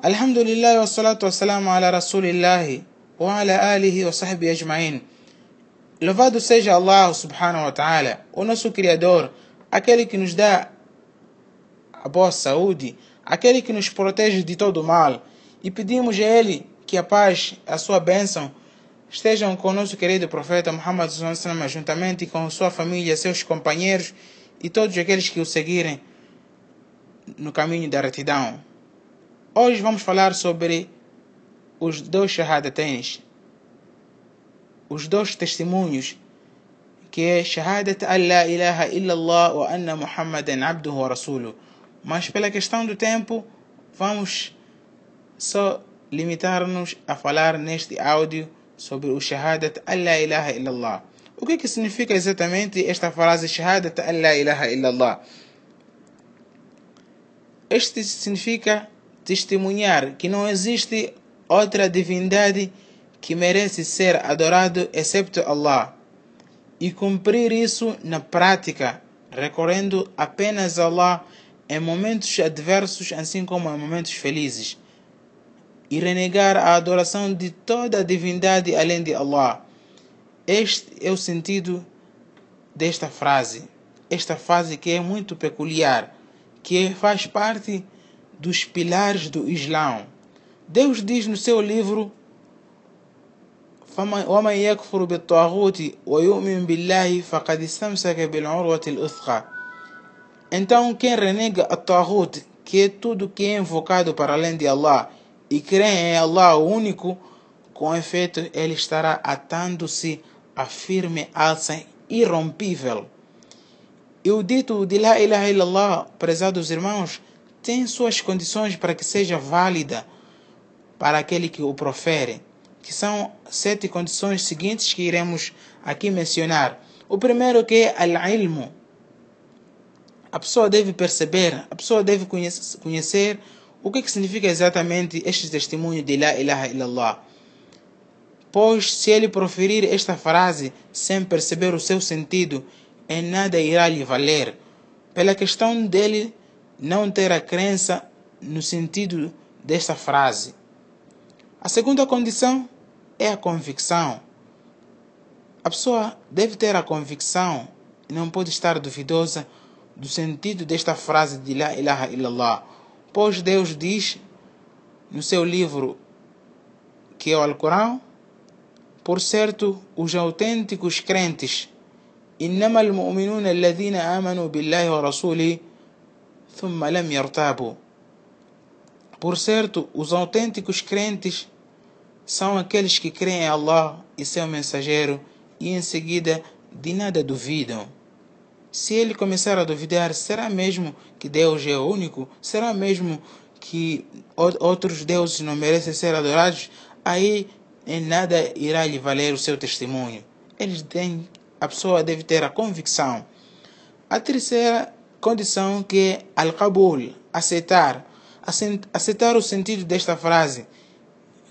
Alhamdulillah wa salatu wa salamu ala rasulillahi wa ala alihi wa sahbihi ajma'in. Louvado seja Allah subhanahu wa ta'ala, o nosso Criador, aquele que nos dá a boa saúde, aquele que nos protege de todo mal. E pedimos a Ele que a paz, a sua bênção, estejam com o nosso querido profeta Muhammad sallam, juntamente com sua família, seus companheiros e todos aqueles que o seguirem no caminho da retidão. Hoje vamos falar sobre os dois shahadatains, os dois testemunhos, que é shahadat an la ilaha illallah wa anna muhammadan abduhu wa rasuluh. Mas pela questão do tempo, vamos só limitar-nos a falar neste áudio sobre o shahadat an la ilaha illallah. O que, que significa exatamente esta frase shahadat an la ilaha illallah? Este significa testemunhar que não existe outra divindade que merece ser adorado excepto Allah e cumprir isso na prática, recorrendo apenas a Allah em momentos adversos, assim como em momentos felizes, e renegar a adoração de toda a divindade além de Allah. Este é o sentido desta frase, esta frase que é muito peculiar, que faz parte dos pilares do Islão. Deus diz no seu livro ومن يكفر بالطاغوت ويؤمن بالله فقد استمسك بالعروة الأثقى Então quem renega a Taghut, que é tudo que é invocado para além de Allah, e crê em Allah o único, com efeito ele estará atando-se a firme alça irrompível. E o dito de La ilaha illallah, prezados irmãos, tem suas condições para que seja válida para aquele que o profere, que são sete condições seguintes que iremos aqui mencionar. O primeiro que é al-ilmu. A pessoa deve perceber, a pessoa deve conhecer o que, que significa exatamente este testemunho de La ilaha illallah. Pois se ele proferir esta frase sem perceber o seu sentido, em nada irá lhe valer, pela questão dele não ter a crença no sentido desta frase. A segunda condição é a convicção. A pessoa deve ter a convicção e não pode estar duvidosa do sentido desta frase de La ilaha illallah, pois Deus diz no seu livro, que é o Alcorão, por certo, os autênticos crentes, إنما المؤمنون الذين آمنوا بالله ورسوله ثم لم يرتابوا. Por certo, os autênticos crentes são aqueles que creem em Allah e seu mensageiro e em seguida de nada duvidam. Se ele começar a duvidar, será mesmo que Deus é o único? Será mesmo que outros deuses não merecem ser adorados? Aí em nada irá lhe valer o seu testemunho. Eles têm, a pessoa deve ter a convicção. A terceira condição que é al-qabul, aceitar. Aceitar o sentido desta frase,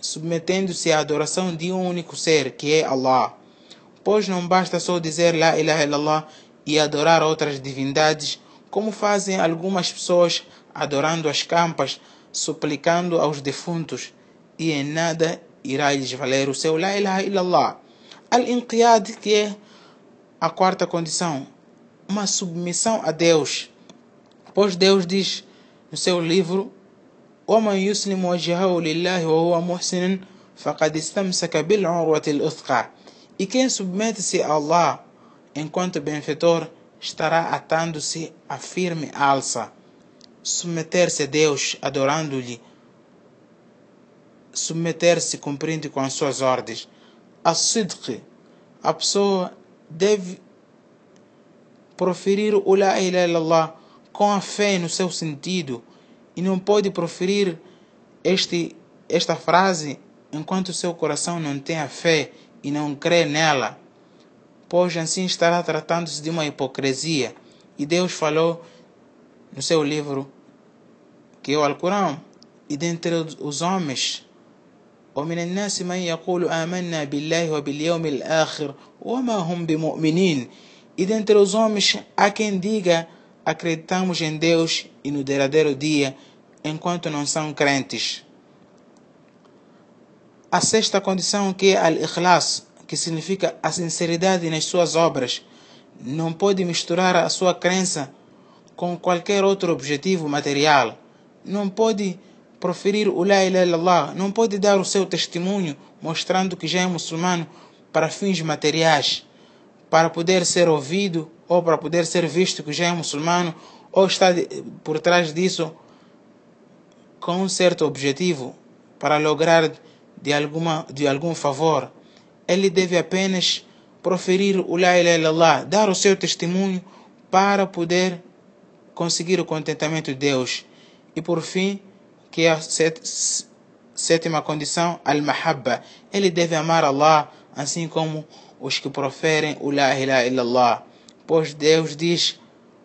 submetendo-se à adoração de um único ser, que é Allah. Pois não basta só dizer La ilaha illallah e adorar outras divindades, como fazem algumas pessoas adorando as campas, suplicando aos defuntos, e em nada irá lhes valer o seu La ilaha illallah. Al-inqiyad, que é a quarta condição, uma submissão a Deus. Pois Deus diz no seu livro: ومن يسلم وجهه لله وهو محسن فقد استمسك بالعروة الأثقى. E quem submete-se a Allah enquanto benfeitor estará atando-se a firme alça. Submeter-se a Deus, adorando-lhe, submeter-se cumprindo com as suas ordens. A sidq, a pessoa deve proferir o La ilaha illallah com a fé no seu sentido e não pode proferir este, esta frase enquanto seu coração não tem a fé e não crê nela, pois assim estará tratando-se de uma hipocrisia. E Deus falou no seu livro, que é o Alcorão, e dentre os homens, ومن الناس من يقول آمنا بالله وباليوم الآخر وما هم بمؤمنين e dentre os homens há quem diga acreditamos em Deus e no derradeiro dia, enquanto não são crentes. A sexta condição que é al-ikhlas, que significa a sinceridade nas suas obras. Não pode misturar a sua crença com qualquer outro objetivo material. Não pode proferir o La ilaha illallah, não pode dar o seu testemunho mostrando que já é muçulmano para fins materiais, para poder ser ouvido ou para poder ser visto que já é muçulmano ou está por trás disso com um certo objetivo para lograr de, alguma, de algum favor. Ele deve apenas proferir o La ilaha illallah, dar o seu testemunho para poder conseguir o contentamento de Deus. E por fim, que é a sétima condição, al-mahabba. Ele deve amar Allah, assim como os que proferem o La ilaha illallah. Pois Deus diz: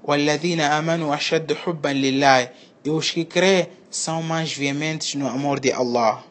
Walladina amanu ashaddu hubban lillah. E os que creem são mais veementes no amor de Allah.